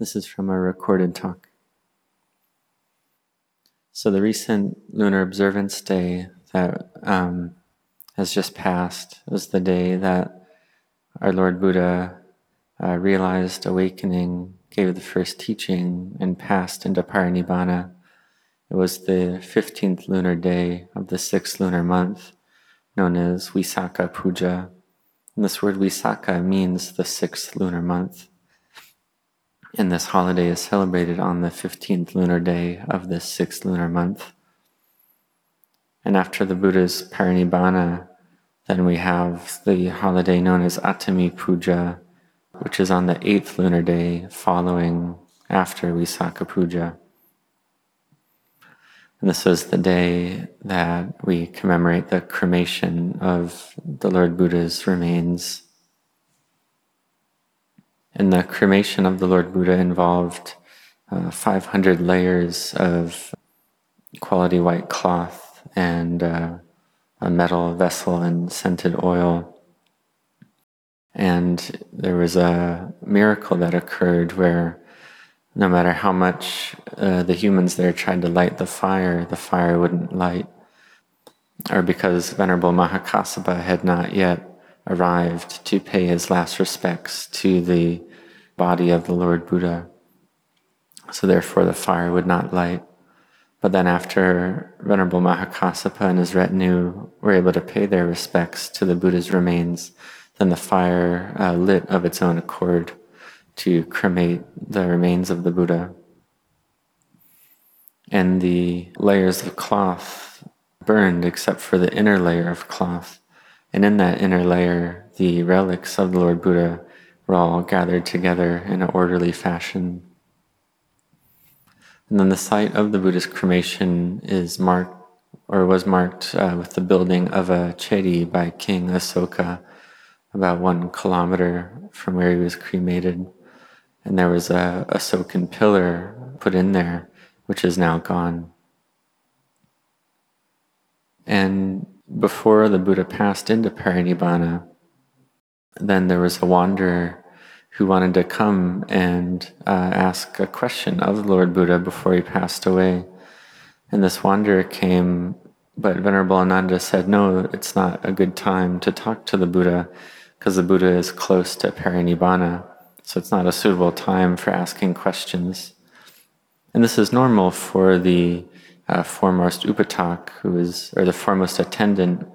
This is from a recorded talk. So, the recent Lunar Observance Day that um, has just passed was the day that our Lord Buddha uh, realized awakening, gave the first teaching, and passed into parinibbana. It was the 15th lunar day of the sixth lunar month, known as Visakha Puja. And this word Visakha means the sixth lunar month. And this holiday is celebrated on the 15th lunar day of the sixth lunar month. And after the Buddha's parinibbana, then we have the holiday known as Atthami Puja, which is on the eighth lunar day following after Visakha Puja. And this is the day that we commemorate the cremation of the Lord Buddha's remains. And the cremation of the Lord Buddha involved uh, 500 layers of quality white cloth and uh, a metal vessel and scented oil. And there was a miracle that occurred where no matter how much uh, the humans there tried to light the fire, the fire wouldn't light. Or because Venerable Mahakassapa had not yet arrived to pay his last respects to the body of the Lord Buddha. So therefore the fire would not light. But then after Venerable Mahakassapa and his retinue were able to pay their respects to the Buddha's remains, then the fire uh, lit of its own accord to cremate the remains of the Buddha. And the layers of cloth burned except for the inner layer of cloth. And in that inner layer, the relics of the Lord Buddha were all gathered together in an orderly fashion. And then the site of the Buddha's cremation is marked or was marked uh, with the building of a chedi by King Asoka about one kilometer from where he was cremated and there was a, Asokan pillar put in there, which is now gone. And before the Buddha passed into parinibbana, then there was a wanderer who wanted to come and uh, ask a question of Lord Buddha before he passed away. And this wanderer came, but Venerable Ananda said, No, it's not a good time to talk to the Buddha because the Buddha is close to parinibbana. So it's not a suitable time for asking questions. And this is normal for the uh, foremost upatak, who is, or the foremost attendant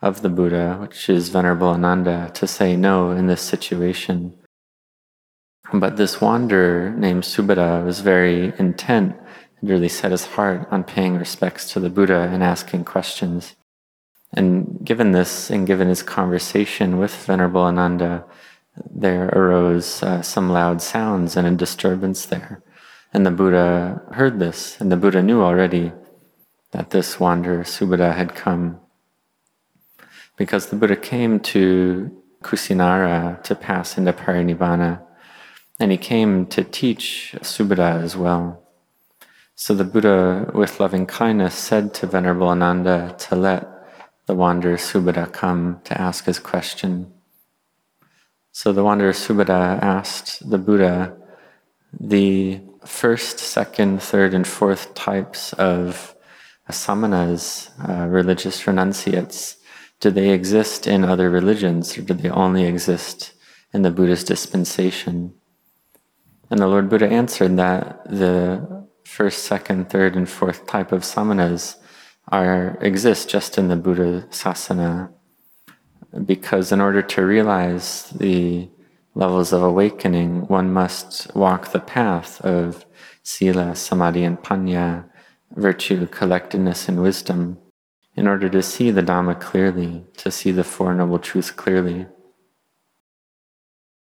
of the Buddha, which is Venerable Ananda, to say no in this situation. But this wanderer named Subhadda was very intent and really set his heart on paying respects to the Buddha and asking questions. And given this, and given his conversation with Venerable Ananda, there arose uh, some loud sounds and a disturbance there. And the Buddha heard this, and the Buddha knew already that this wanderer Subhadda, had come. Because the Buddha came to Kusinara to pass into parinibbana, and he came to teach Subhadda as well. So the Buddha, with loving kindness, said to Venerable Ananda to let the wanderer Subhadda come to ask his question. So the wanderer Subhadda asked the Buddha the first, second, third, and fourth types of samanas, uh, religious renunciates, do they exist in other religions or do they only exist in the Buddhist dispensation? And the Lord Buddha answered that the first, second, third, and fourth type of samanas are exist just in the Buddha sasana because in order to realize the levels of awakening, one must walk the path of sila, samadhi, and panya, virtue, collectedness, and wisdom, in order to see the Dhamma clearly, to see the Four Noble Truths clearly.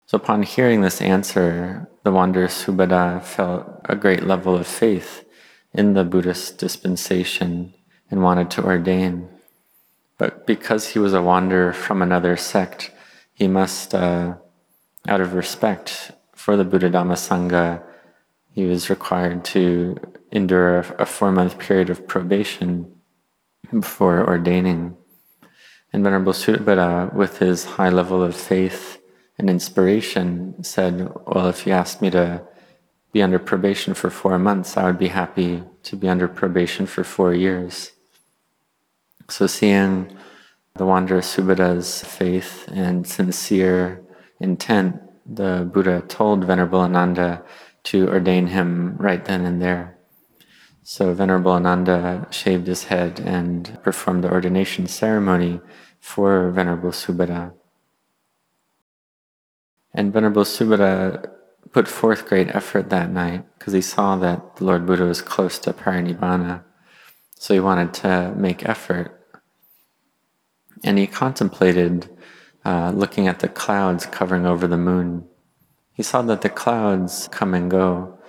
So, upon hearing this answer, the wanderer Subhadda felt a great level of faith in the Buddhist dispensation and wanted to ordain. But because he was a wanderer from another sect, he must, uh, out of respect for the Buddha Dhamma Sangha, he was required to endure a, four month period of probation before ordaining. And Venerable Subhadda, with his high level of faith and inspiration, said, Well, if you asked me to be under probation for four months, I would be happy to be under probation for four years. So, seeing the wanderer Subhadda's faith and sincere intent, the Buddha told Venerable Ananda to ordain him right then and there. So, Venerable Ananda shaved his head and performed the ordination ceremony for Venerable Subhadda. And Venerable Subhadda put forth great effort that night because he saw that the Lord Buddha was close to parinibbana. So he wanted to make effort. And he contemplated uh, looking at the clouds covering over the moon. He saw that the clouds come and go.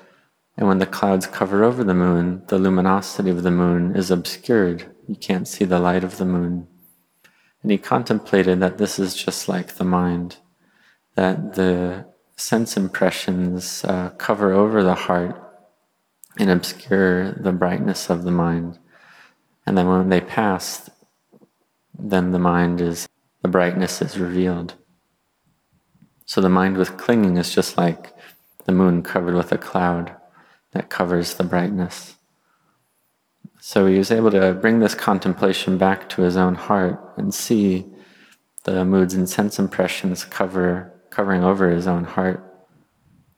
And when the clouds cover over the moon, the luminosity of the moon is obscured. You can't see the light of the moon. And he contemplated that this is just like the mind that the sense impressions uh, cover over the heart and obscure the brightness of the mind. And then when they pass, then the mind is, the brightness is revealed. So the mind with clinging is just like the moon covered with a cloud that covers the brightness. So he was able to bring this contemplation back to his own heart and see the moods and sense impressions cover covering over his own heart.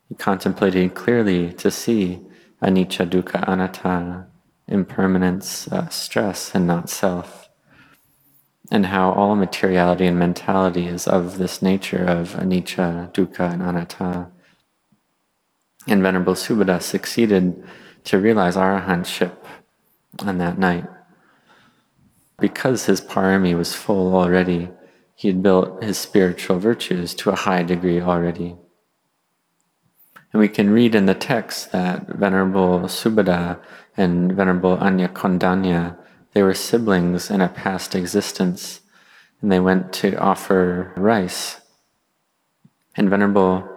He contemplated clearly to see anicca, dukkha, anatta, impermanence, uh, stress, and not self, and how all materiality and mentality is of this nature of anicca, dukkha, and anatta. And Venerable Subhadda succeeded to realize arahantship on that night. Because his parami was full already, he had built his spiritual virtues to a high degree already. And we can read in the text that Venerable Subhadda and Venerable Anya Kondanya, they were siblings in a past existence, and they went to offer rice. And Venerable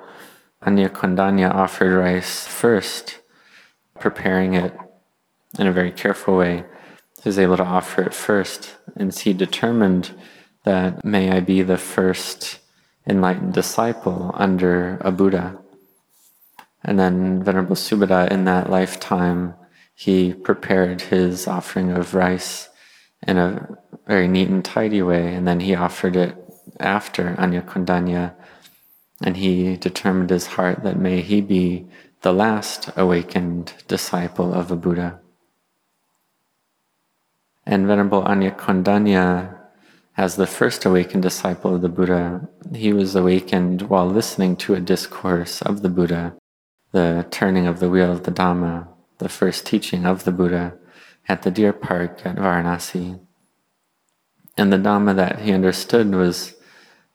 Anya Kondanya offered rice first, preparing it in a very careful way. He was able to offer it first, and he determined that may I be the first enlightened disciple under a Buddha. And then Venerable Subhadda, in that lifetime, he prepared his offering of rice in a very neat and tidy way, and then he offered it after Anya Kondanya, and he determined his heart that may he be the last awakened disciple of a Buddha. And Venerable Anya Kondanya as the first awakened disciple of the Buddha, he was awakened while listening to a discourse of the Buddha, the turning of the wheel of the Dhamma, the first teaching of the Buddha at the deer park at Varanasi. And the Dhamma that he understood was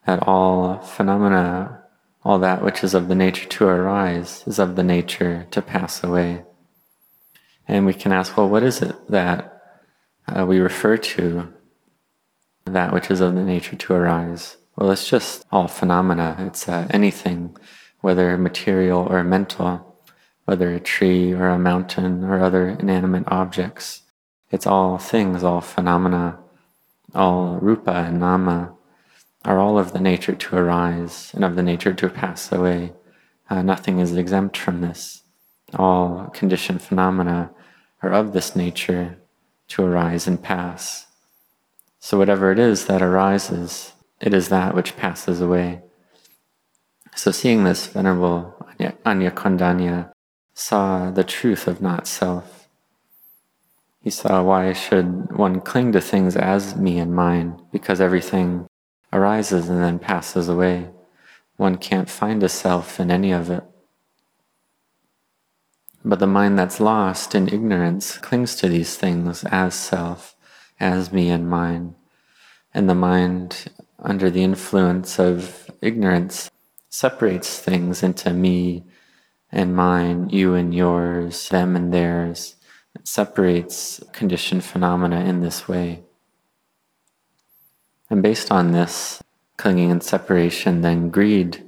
that all phenomena, all that which is of the nature to arise, is of the nature to pass away. And we can ask, well, what is it that uh, we refer to that which is of the nature to arise. Well, it's just all phenomena. It's uh, anything, whether material or mental, whether a tree or a mountain or other inanimate objects. It's all things, all phenomena, all rupa and nama are all of the nature to arise and of the nature to pass away. Uh, nothing is exempt from this. All conditioned phenomena are of this nature to arise and pass. So, whatever it is that arises, it is that which passes away. So, seeing this, Venerable Anya Kondanya saw the truth of not self. He saw why should one cling to things as me and mine, because everything arises and then passes away. One can't find a self in any of it. But the mind that's lost in ignorance clings to these things as self as me and mine. And the mind, under the influence of ignorance, separates things into me and mine, you and yours, them and theirs. It separates conditioned phenomena in this way. And based on this clinging and separation, then greed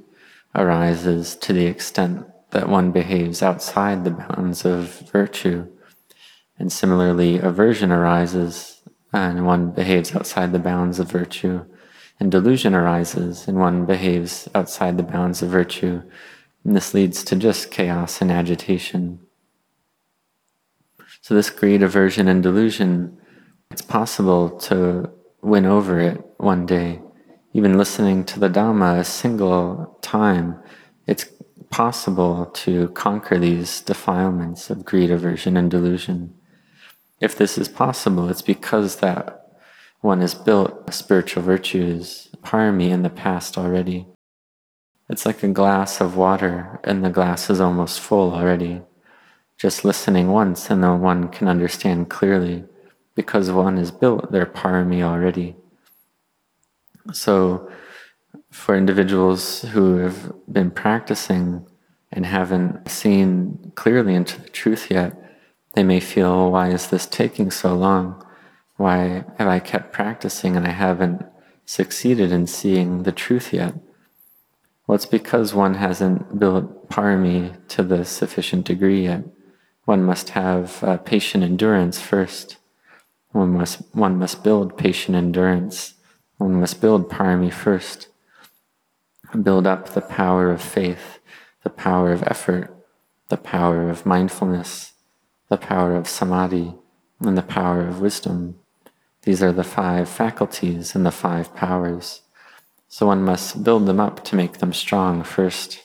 arises to the extent that one behaves outside the bounds of virtue. And similarly, aversion arises and one behaves outside the bounds of virtue, and delusion arises, and one behaves outside the bounds of virtue, And this leads to just chaos and agitation. So, this greed, aversion, and delusion, it's possible to win over it one day. Even listening to the Dhamma a single time, it's possible to conquer these defilements of greed, aversion, and delusion. If this is possible, it's because that one has built spiritual virtues, parami, in the past already. It's like a glass of water, and the glass is almost full already. Just listening once, and then one can understand clearly because one has built their parami already. So, for individuals who have been practicing and haven't seen clearly into the truth yet, they may feel, why is this taking so long? Why have I kept practicing and I haven't succeeded in seeing the truth yet? Well, it's because one hasn't built parami to the sufficient degree yet. One must have uh, patient endurance first. One must, one must build patient endurance. One must build parami first. Build up the power of faith, the power of effort, the power of mindfulness, the power of samadhi, and the power of wisdom. These are the five faculties and the five powers. So one must build them up to make them strong first.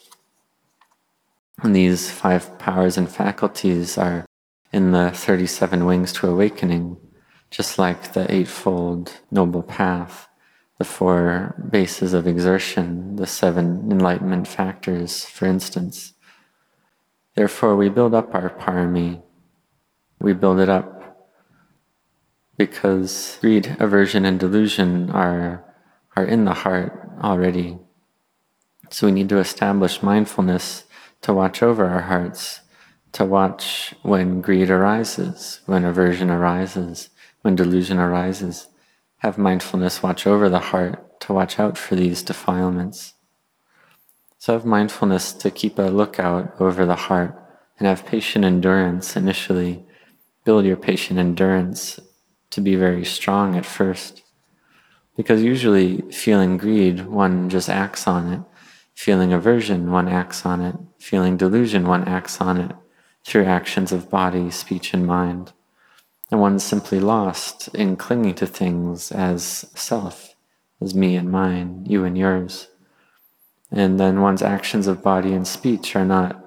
And these five powers and faculties are in the 37 wings to awakening, just like the Eightfold Noble Path, the four bases of exertion, the seven enlightenment factors, for instance. Therefore, we build up our parami. We build it up because greed, aversion, and delusion are are in the heart already. So we need to establish mindfulness to watch over our hearts, to watch when greed arises, when aversion arises, when delusion arises. Have mindfulness watch over the heart to watch out for these defilements. So have mindfulness to keep a lookout over the heart and have patient endurance initially. Build your patient endurance to be very strong at first. Because usually, feeling greed, one just acts on it. Feeling aversion, one acts on it. Feeling delusion, one acts on it through actions of body, speech, and mind. And one's simply lost in clinging to things as self, as me and mine, you and yours. And then one's actions of body and speech are not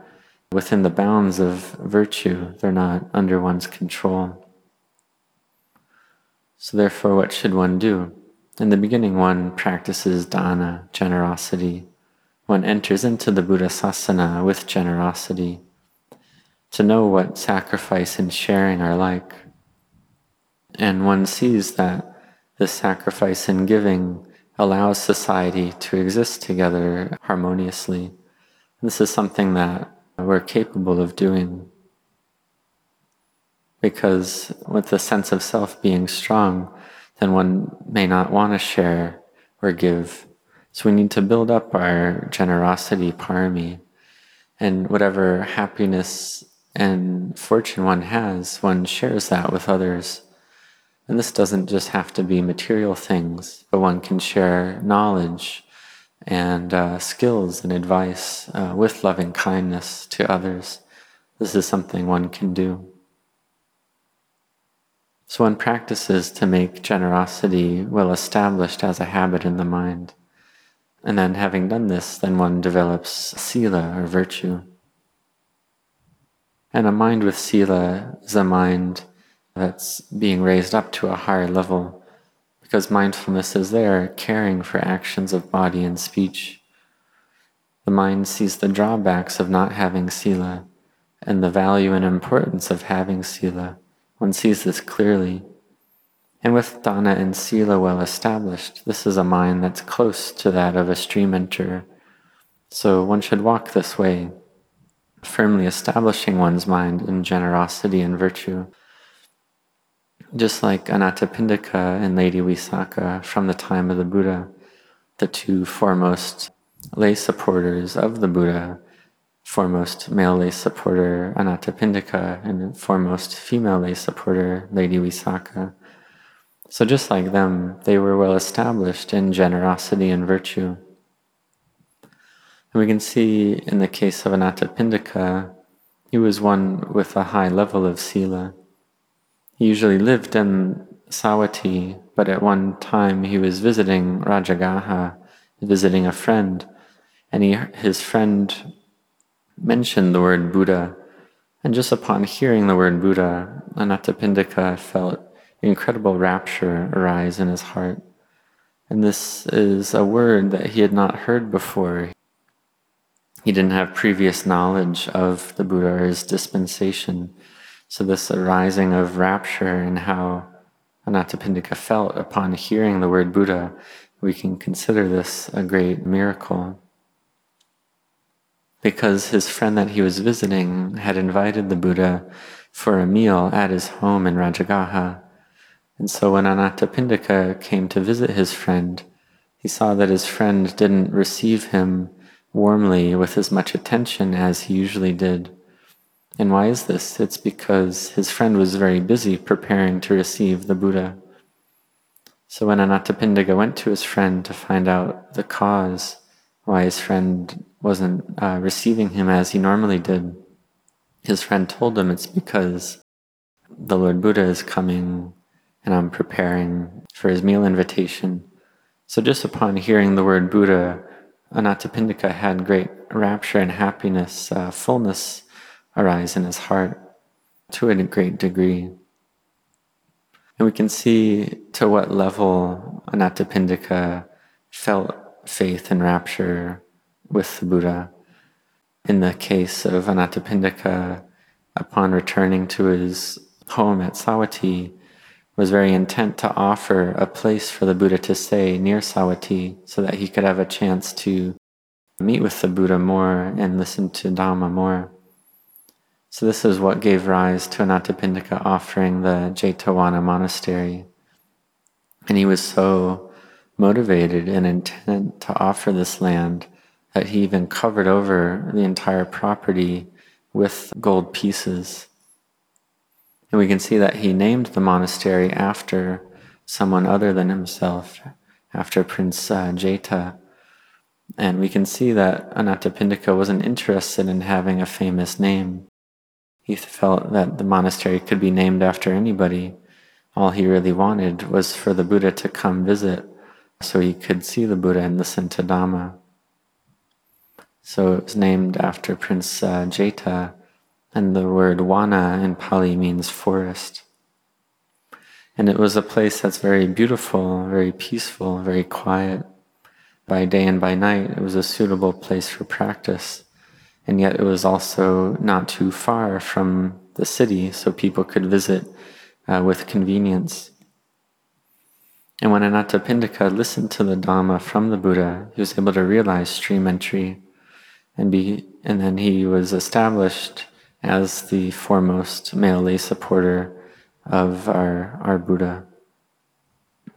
within the bounds of virtue, they're not under one's control. So, therefore, what should one do? In the beginning, one practices dana, generosity. One enters into the Buddha sasana with generosity to know what sacrifice and sharing are like. And one sees that this sacrifice and giving allows society to exist together harmoniously. This is something that we're capable of doing. Because with the sense of self being strong, then one may not want to share or give. So we need to build up our generosity parami. And whatever happiness and fortune one has, one shares that with others. And this doesn't just have to be material things, but one can share knowledge and uh, skills and advice uh, with loving kindness to others. This is something one can do. So one practices to make generosity well established as a habit in the mind. And then having done this, then one develops sila or virtue. And a mind with sila is a mind that's being raised up to a higher level because mindfulness is there caring for actions of body and speech. The mind sees the drawbacks of not having sila and the value and importance of having sila. One sees this clearly. And with dana and sila well established, this is a mind that's close to that of a stream enter. So one should walk this way, firmly establishing one's mind in generosity and virtue. Just like Anathapindika and Lady Visakha from the time of the Buddha, the two foremost lay supporters of the Buddha, foremost male lay supporter Anathapindika and foremost female lay supporter Lady Visakha. So just like them, they were well established in generosity and virtue. we can see in the case of Anathapindika, he was one with a high level of sila. He usually lived in Savatthi, but at one time he was visiting Rajagaha, visiting a friend, and he, his friend mentioned the word Buddha. And just upon hearing the word Buddha, Anathapindika felt incredible rapture arise in his heart. And this is a word that he had not heard before. He didn't have previous knowledge of the Buddha or his dispensation. So, this arising of rapture and how Anathapindika felt upon hearing the word Buddha, we can consider this a great miracle. Because his friend that he was visiting had invited the Buddha for a meal at his home in Rajagaha. And so when Anathapindika came to visit his friend, he saw that his friend didn't receive him warmly with as much attention as he usually did. And why is this? It's because his friend was very busy preparing to receive the Buddha. So when Anathapindika went to his friend to find out the cause why his friend wasn't uh, receiving him as he normally did, his friend told him it's because the Lord Buddha is coming and I'm preparing for his meal invitation. So just upon hearing the word Buddha, Anathapindika had great rapture and happiness, uh, fullness arise in his heart to a great degree. And we can see to what level Anathapindika felt faith and rapture with the Buddha. In the case of Anathapindika, upon returning to his home at Savatthi, was very intent to offer a place for the Buddha to stay near Savatthi so that he could have a chance to meet with the Buddha more and listen to Dhamma more. So, this is what gave rise to Anathapindika offering the Jetavana monastery. And he was so motivated and intent to offer this land that he even covered over the entire property with gold pieces. And we can see that he named the monastery after someone other than himself, after Prince uh, Jeta. And we can see that Anathapindika wasn't interested in having a famous name. He felt that the monastery could be named after anybody. All he really wanted was for the Buddha to come visit so he could see the Buddha and listen to Dhamma. So it was named after Prince uh, Jeta, and the word wana in Pali means forest. And it was a place that's very beautiful, very peaceful, very quiet. By day and by night, it was a suitable place for practice. And yet, it was also not too far from the city, so people could visit uh, with convenience. And when Anathapindika listened to the Dhamma from the Buddha, he was able to realize stream entry, and be, and then he was established as the foremost male lay supporter of our, our Buddha.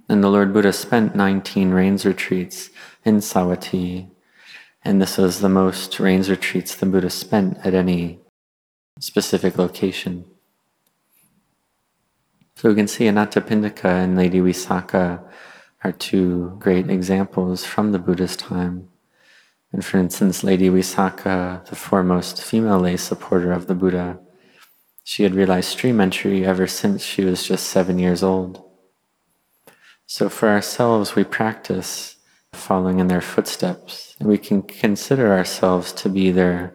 And the Lord Buddha spent 19 rains retreats in Savatthi, and this was the most rains retreats the Buddha spent at any specific location. So we can see Anathapindika and Lady Visakha are two great examples from the Buddha's time. And for instance, Lady Visakha, the foremost female lay supporter of the Buddha, she had realized stream entry ever since she was just seven years old. So for ourselves, we practice following in their footsteps. And we can consider ourselves to be their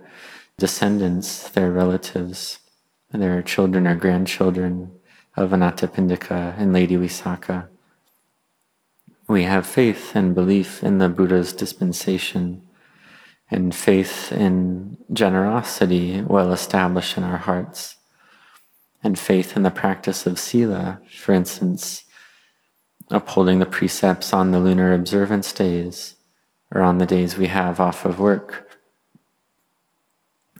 descendants, their relatives, and their children or grandchildren of Anathapindika and Lady Visakha. We have faith and belief in the Buddha's dispensation and faith in generosity well established in our hearts, and faith in the practice of sila, for instance, upholding the precepts on the lunar observance days or on the days we have off of work.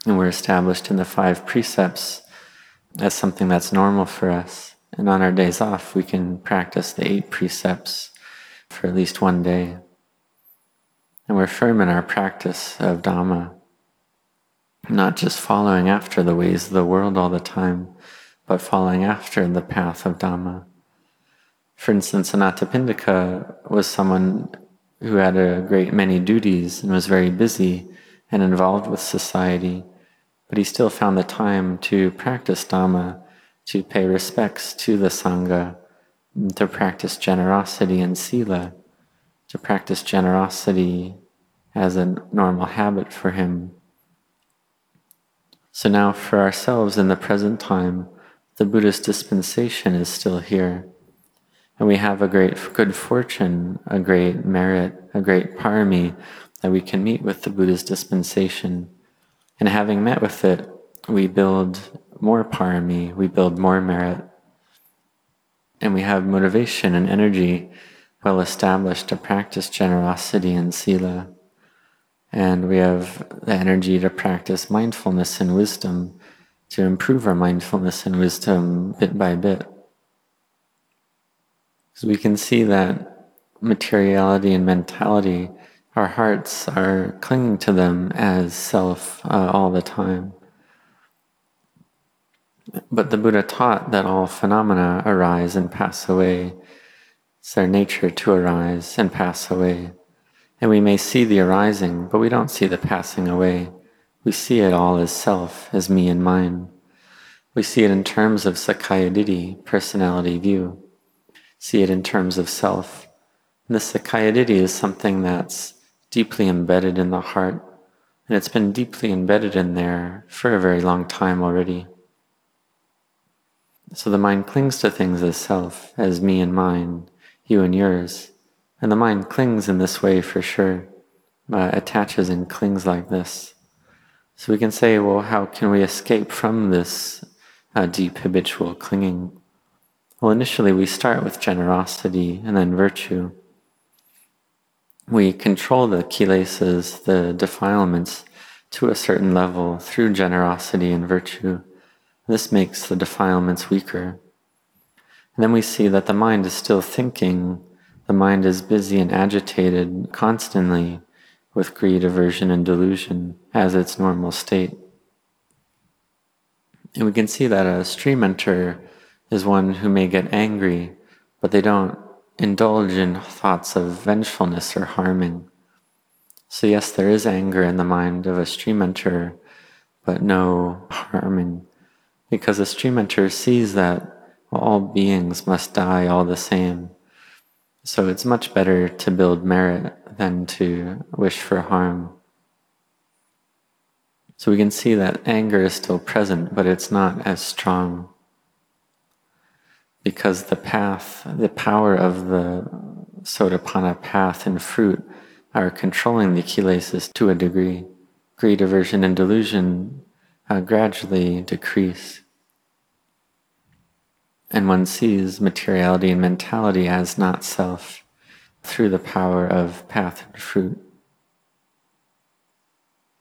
And we're established in the five precepts as something that's normal for us. And on our days off, we can practice the eight precepts for at least one day. And we're firm in our practice of Dhamma, not just following after the ways of the world all the time, but following after the path of Dhamma. For instance, Anathapindika was someone who had a great many duties and was very busy and involved with society, but he still found the time to practice Dhamma, to pay respects to the Sangha, to practice generosity and Sila, to practice generosity as a normal habit for him. So now, for ourselves in the present time, the Buddhist dispensation is still here. And we have a great good fortune, a great merit, a great parami that we can meet with the Buddha's dispensation. And having met with it, we build more parami, we build more merit, and we have motivation and energy well established to practice generosity and sila. And we have the energy to practice mindfulness and wisdom, to improve our mindfulness and wisdom bit by bit. So we can see that materiality and mentality, our hearts are clinging to them as self uh, all the time. But the Buddha taught that all phenomena arise and pass away. It's their nature to arise and pass away. And we may see the arising, but we don't see the passing away. We see it all as self, as me and mine. We see it in terms of Sakkaya Ditthi, personality view see it in terms of self. And the Sakkaya is something that's deeply embedded in the heart, and it's been deeply embedded in there for a very long time already. So the mind clings to things as self, as me and mine, you and yours. And the mind clings in this way for sure, uh, attaches and clings like this. So we can say, well, how can we escape from this uh, deep habitual clinging? Well, initially we start with generosity and then virtue. We control the kilesas, the defilements, to a certain level through generosity and virtue. This makes the defilements weaker. And then we see that the mind is still thinking, the mind is busy and agitated constantly with greed, aversion, and delusion as its normal state. And we can see that a stream enter is one who may get angry, but they don't indulge in thoughts of vengefulness or harming. So, yes, there is anger in the mind of a stream enter, but no harming, because a stream enter sees that all beings must die all the same. So, it's much better to build merit than to wish for harm. So, we can see that anger is still present, but it's not as strong because the path, the power of the sotapanna path and fruit are controlling the kilesas to a degree. Greed, aversion, and delusion uh, gradually decrease. And one sees materiality and mentality as not self through the power of path and fruit.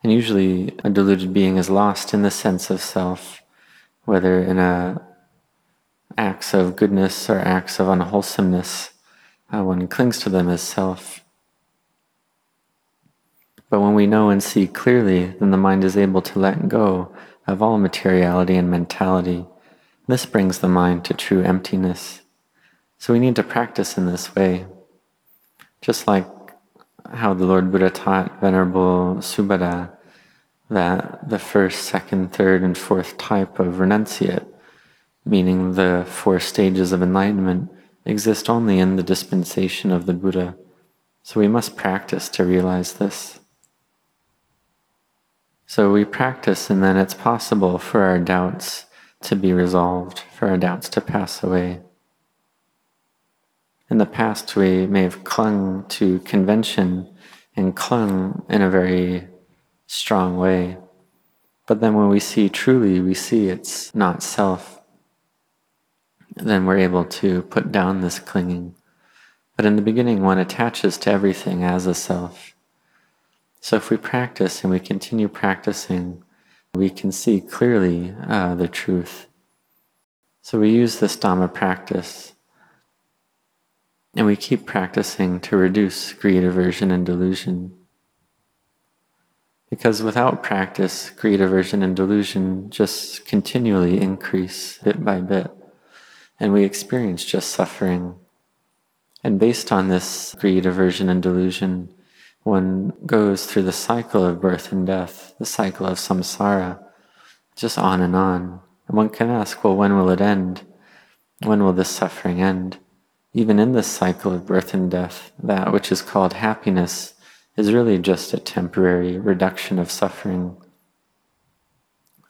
And usually a deluded being is lost in the sense of self, whether in a acts of goodness or acts of unwholesomeness, uh, one clings to them as self. But when we know and see clearly, then the mind is able to let go of all materiality and mentality. This brings the mind to true emptiness. So we need to practice in this way. Just like how the Lord Buddha taught Venerable Subhadda that the first, second, third, and fourth type of renunciate meaning the four stages of enlightenment, exist only in the dispensation of the Buddha. So we must practice to realize this. So we practice, and then it's possible for our doubts to be resolved, for our doubts to pass away. In the past, we may have clung to convention and clung in a very strong way. But then when we see truly, we see it's not self, then we're able to put down this clinging. But in the beginning, one attaches to everything as a self. So if we practice and we continue practicing, we can see clearly uh, the truth. So we use this Dhamma practice and we keep practicing to reduce greed, aversion, and delusion. Because without practice, greed, aversion, and delusion just continually increase bit by bit and we experience just suffering. And based on this greed, aversion, and delusion, one goes through the cycle of birth and death, the cycle of samsara, just on and on. And one can ask, well, when will it end? When will this suffering end? Even in this cycle of birth and death, that which is called happiness is really just a temporary reduction of suffering.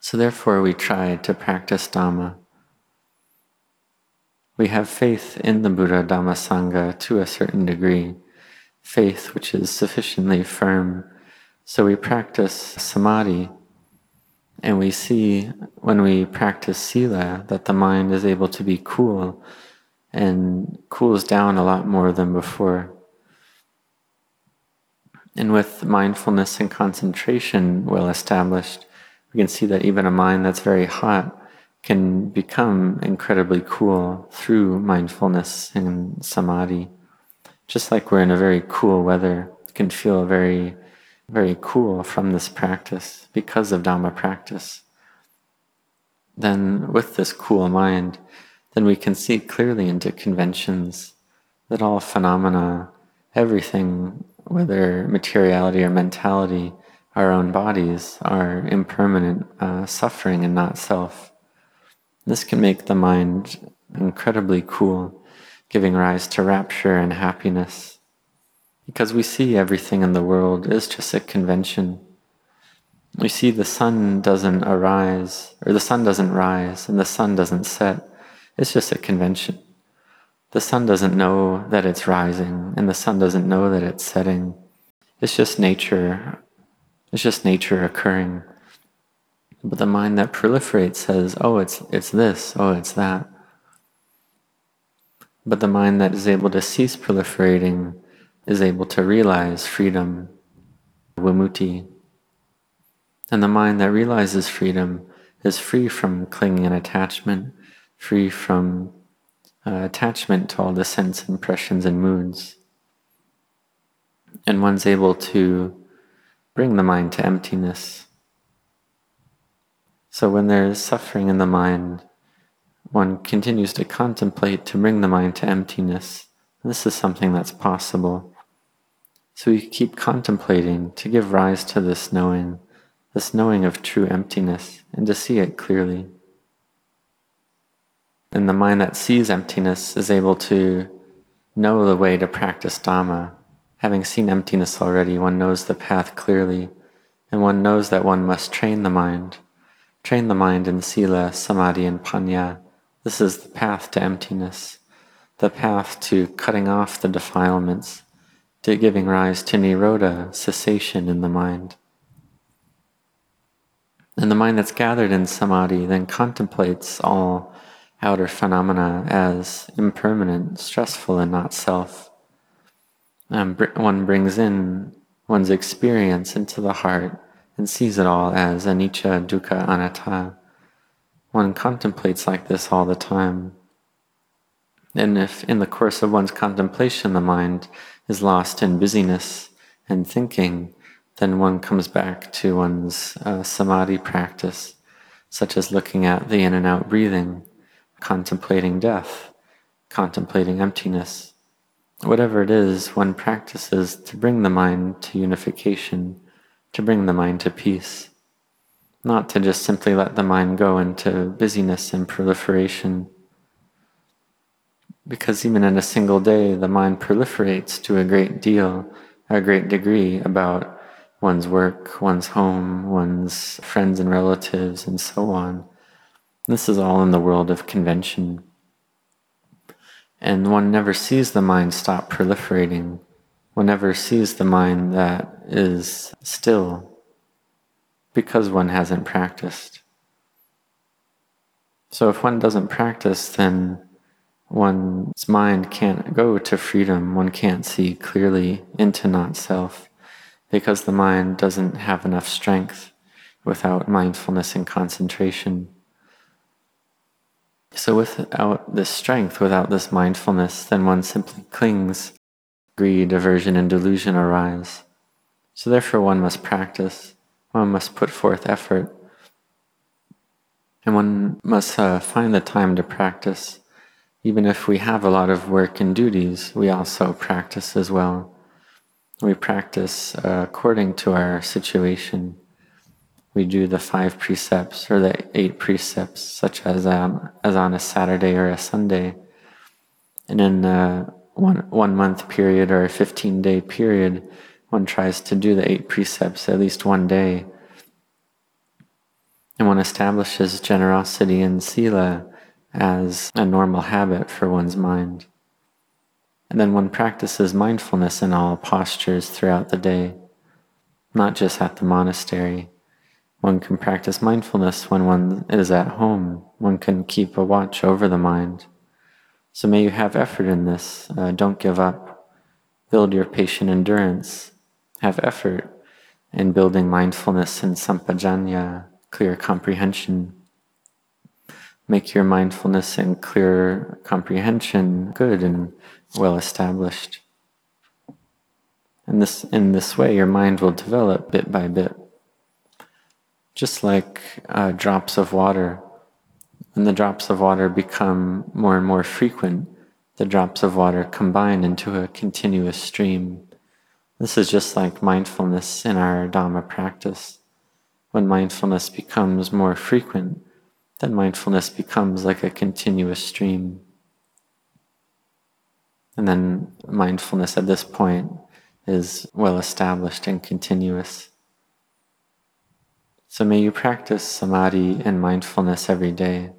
So therefore we try to practice Dhamma. We have faith in the Buddha Dhamma Sangha to a certain degree faith which is sufficiently firm. So we practice samadhi, and we see when we practice sila that the mind is able to be cool and cools down a lot more than before. And with mindfulness and concentration well established, we can see that even a mind that's very hot can become incredibly cool through mindfulness and samadhi just like we're in a very cool weather, can feel very, very cool from this practice because of Dhamma practice. Then, with this cool mind, then we can see clearly into conventions that all phenomena, everything, whether materiality or mentality, our own bodies, are impermanent uh, suffering and not self. This can make the mind incredibly cool giving rise to rapture and happiness. Because we see everything in the world is just a convention. We see the sun doesn't arise, or the sun doesn't rise, and the sun doesn't set. It's just a convention. The sun doesn't know that it's rising, and the sun doesn't know that it's setting. It's just nature. It's just nature occurring. But the mind that proliferates says, oh, it's, it's this, oh, it's that. But the mind that is able to cease proliferating is able to realize freedom, vimutti. And the mind that realizes freedom is free from clinging and attachment, free from uh, attachment to all the sense impressions and moods. And one's able to bring the mind to emptiness. So when there's suffering in the mind, one continues to contemplate to bring the mind to emptiness. This is something that's possible. So we keep contemplating to give rise to this knowing, this knowing of true emptiness, and to see it clearly. And the mind that sees emptiness is able to know the way to practice Dhamma. Having seen emptiness already, one knows the path clearly, and one knows that one must train the mind. Train the mind in Sila, Samadhi, and Panya this is the path to emptiness, the path to cutting off the defilements, to giving rise to nirodha, cessation in the mind. And the mind that's gathered in samadhi then contemplates all outer phenomena as impermanent, stressful, and not self. And one brings in one's experience into the heart and sees it all as anicca, dukkha, anatta, one contemplates like this all the time. And if in the course of one's contemplation the mind is lost in busyness and thinking, then one comes back to one's uh, samadhi practice, such as looking at the in and out breathing, contemplating death, contemplating emptiness. Whatever it is, one practices to bring the mind to unification, to bring the mind to peace not to just simply let the mind go into busyness and proliferation. Because even in a single day, the mind proliferates to a great deal, a great degree about one's work, one's home, one's friends and relatives, and so on. This is all in the world of convention. And one never sees the mind stop proliferating. One never sees the mind that is still because one hasn't practiced. So if one doesn't practice, then one's mind can't go to freedom, one can't see clearly into not self, because the mind doesn't have enough strength without mindfulness and concentration. So without this strength, without this mindfulness, then one simply clings. Greed, aversion, and delusion arise. So therefore one must practice one must put forth effort and one must uh, find the time to practice. Even if we have a lot of work and duties, we also practice as well. we practice uh, according to our situation. We do the five precepts or the eight precepts, such as um, as on a Saturday or a Sunday, and in a one one month period or a fifteen day period, one tries to do the eight precepts at least one day. And one establishes generosity and sila as a normal habit for one's mind. And then one practices mindfulness in all postures throughout the day, not just at the monastery. One can practice mindfulness when one is at home. One can keep a watch over the mind. So may you have effort in this. Uh, don't give up. Build your patient endurance. Have effort in building mindfulness and sampajanya, clear comprehension. Make your mindfulness and clear comprehension good and well established. And this, in this way, your mind will develop bit by bit. Just like uh, drops of water. When the drops of water become more and more frequent, the drops of water combine into a continuous stream. This is just like mindfulness in our Dhamma practice. When mindfulness becomes more frequent, then mindfulness becomes like a continuous stream. And then mindfulness at this point is well established and continuous. So may you practice samadhi and mindfulness every day.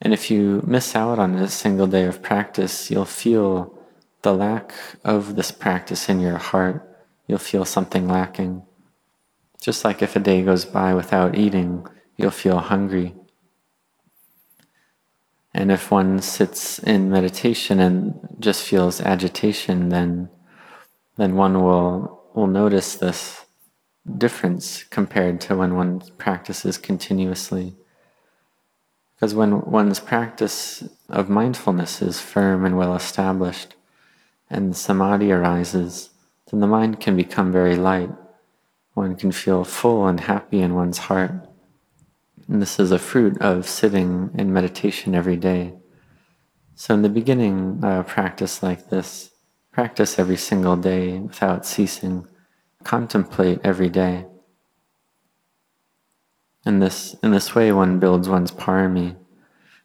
And if you miss out on a single day of practice, you'll feel the lack of this practice in your heart. You'll feel something lacking. Just like if a day goes by without eating, you'll feel hungry. And if one sits in meditation and just feels agitation, then then one will will notice this difference compared to when one practices continuously. Because when one's practice of mindfulness is firm and well established, and samadhi arises, then the mind can become very light. One can feel full and happy in one's heart. And this is a fruit of sitting in meditation every day. So, in the beginning, uh, practice like this. Practice every single day without ceasing. Contemplate every day. In this, in this way, one builds one's parami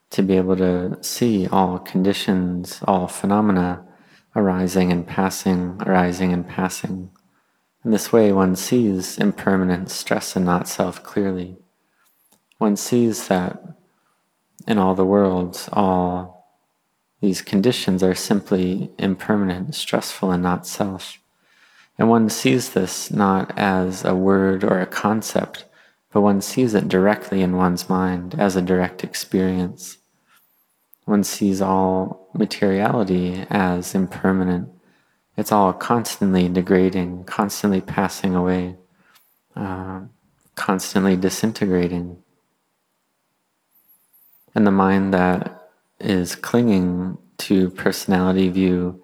to be able to see all conditions, all phenomena arising and passing, arising and passing. In this way, one sees impermanent stress and not self clearly one sees that in all the worlds, all these conditions are simply impermanent, stressful, and not self. And one sees this not as a word or a concept, but one sees it directly in one's mind as a direct experience. One sees all materiality as impermanent. It's all constantly degrading, constantly passing away, uh, constantly disintegrating. And the mind that is clinging to personality view,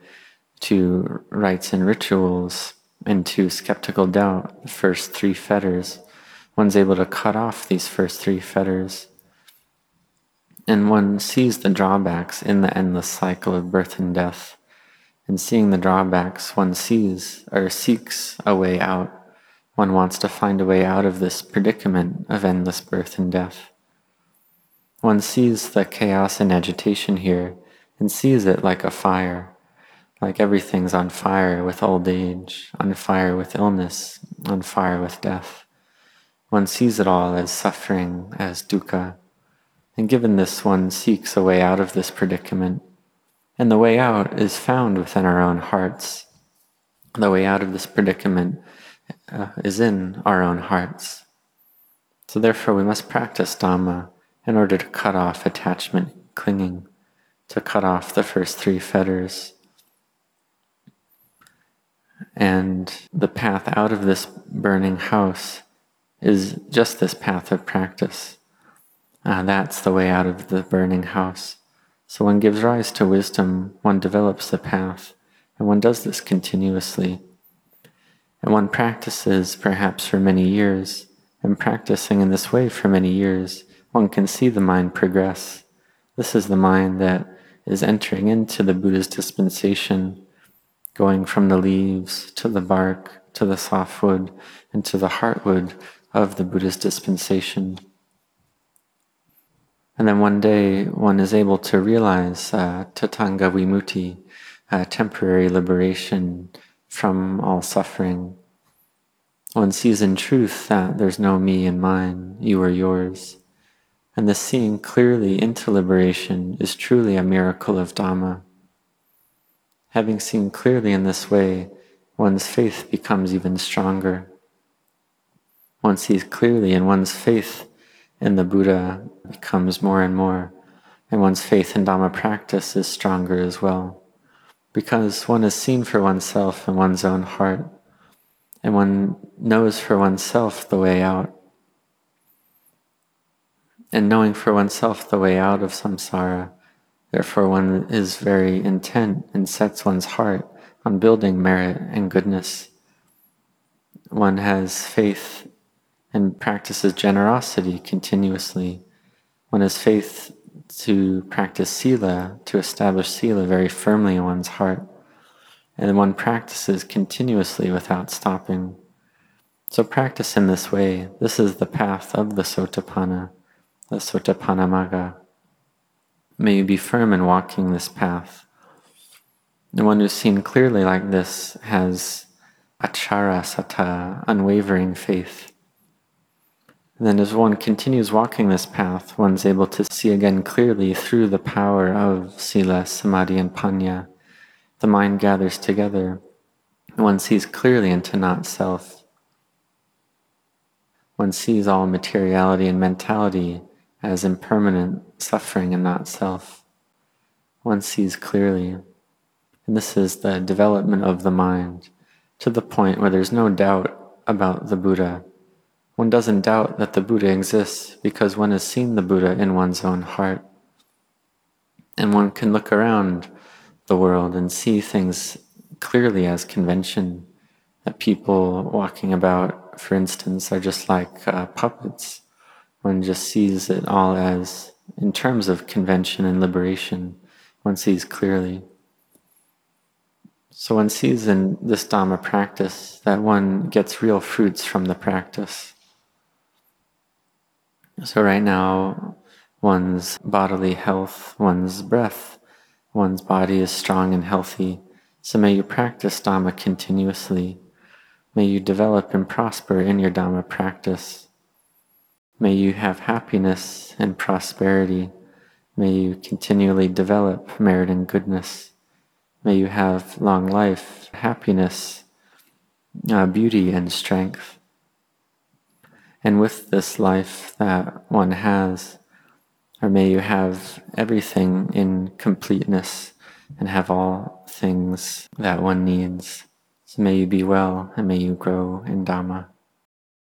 to rites and rituals, and to skeptical doubt, the first three fetters, one's able to cut off these first three fetters. And one sees the drawbacks in the endless cycle of birth and death. And seeing the drawbacks, one sees or seeks a way out. One wants to find a way out of this predicament of endless birth and death. One sees the chaos and agitation here and sees it like a fire, like everything's on fire with old age, on fire with illness, on fire with death. One sees it all as suffering, as dukkha. And given this, one seeks a way out of this predicament. And the way out is found within our own hearts. The way out of this predicament uh, is in our own hearts. So therefore, we must practice Dhamma in order to cut off attachment, clinging, to cut off the first three fetters. And the path out of this burning house is just this path of practice. Uh, that's the way out of the burning house. So one gives rise to wisdom, one develops the path, and one does this continuously. And one practices perhaps for many years, and practicing in this way for many years, one can see the mind progress. This is the mind that is entering into the Buddha's dispensation. going from the leaves to the bark to the softwood and to the heartwood of the Buddha's dispensation. And then one day one is able to realize uh, Tadanga Vimutti, uh, temporary liberation from all suffering. One sees in truth that there's no me and mine, you are yours. And the seeing clearly into liberation is truly a miracle of Dhamma. Having seen clearly in this way, one's faith becomes even stronger. One sees clearly, and one's faith in the Buddha becomes more and more, and one's faith in Dhamma practice is stronger as well. Because one is seen for oneself in one's own heart, and one knows for oneself the way out and knowing for oneself the way out of samsara. Therefore, one is very intent and sets one's heart on building merit and goodness. One has faith and practices generosity continuously. One has faith to practice sila, to establish sila very firmly in one's heart. And one practices continuously without stopping. So practice in this way. This is the path of the Sotapanna the Sotapanna magga. May you be firm in walking this path. The one who's seen clearly like this has achara sata, unwavering faith. And then as one continues walking this path, one's able to see again clearly through the power of sila, samadhi, and panya. The mind gathers together. One sees clearly into not self. One sees all materiality and mentality as impermanent suffering and not self. One sees clearly. And this is the development of the mind to the point where there's no doubt about the Buddha. One doesn't doubt that the Buddha exists because one has seen the Buddha in one's own heart. And one can look around the world and see things clearly as convention. That people walking about, for instance, are just like uh, puppets one just sees it all as, in terms of convention and liberation, one sees clearly. So one sees in this Dhamma practice that one gets real fruits from the practice. So right now, one's bodily health, one's breath, one's body is strong and healthy. So may you practice Dhamma continuously. May you develop and prosper in your Dhamma practice. May you have happiness and prosperity. May you continually develop merit and goodness. May you have long life, happiness, uh, beauty, and strength. And with this life that one has, or may you have everything in completeness and have all things that one needs. So may you be well and may you grow in Dhamma.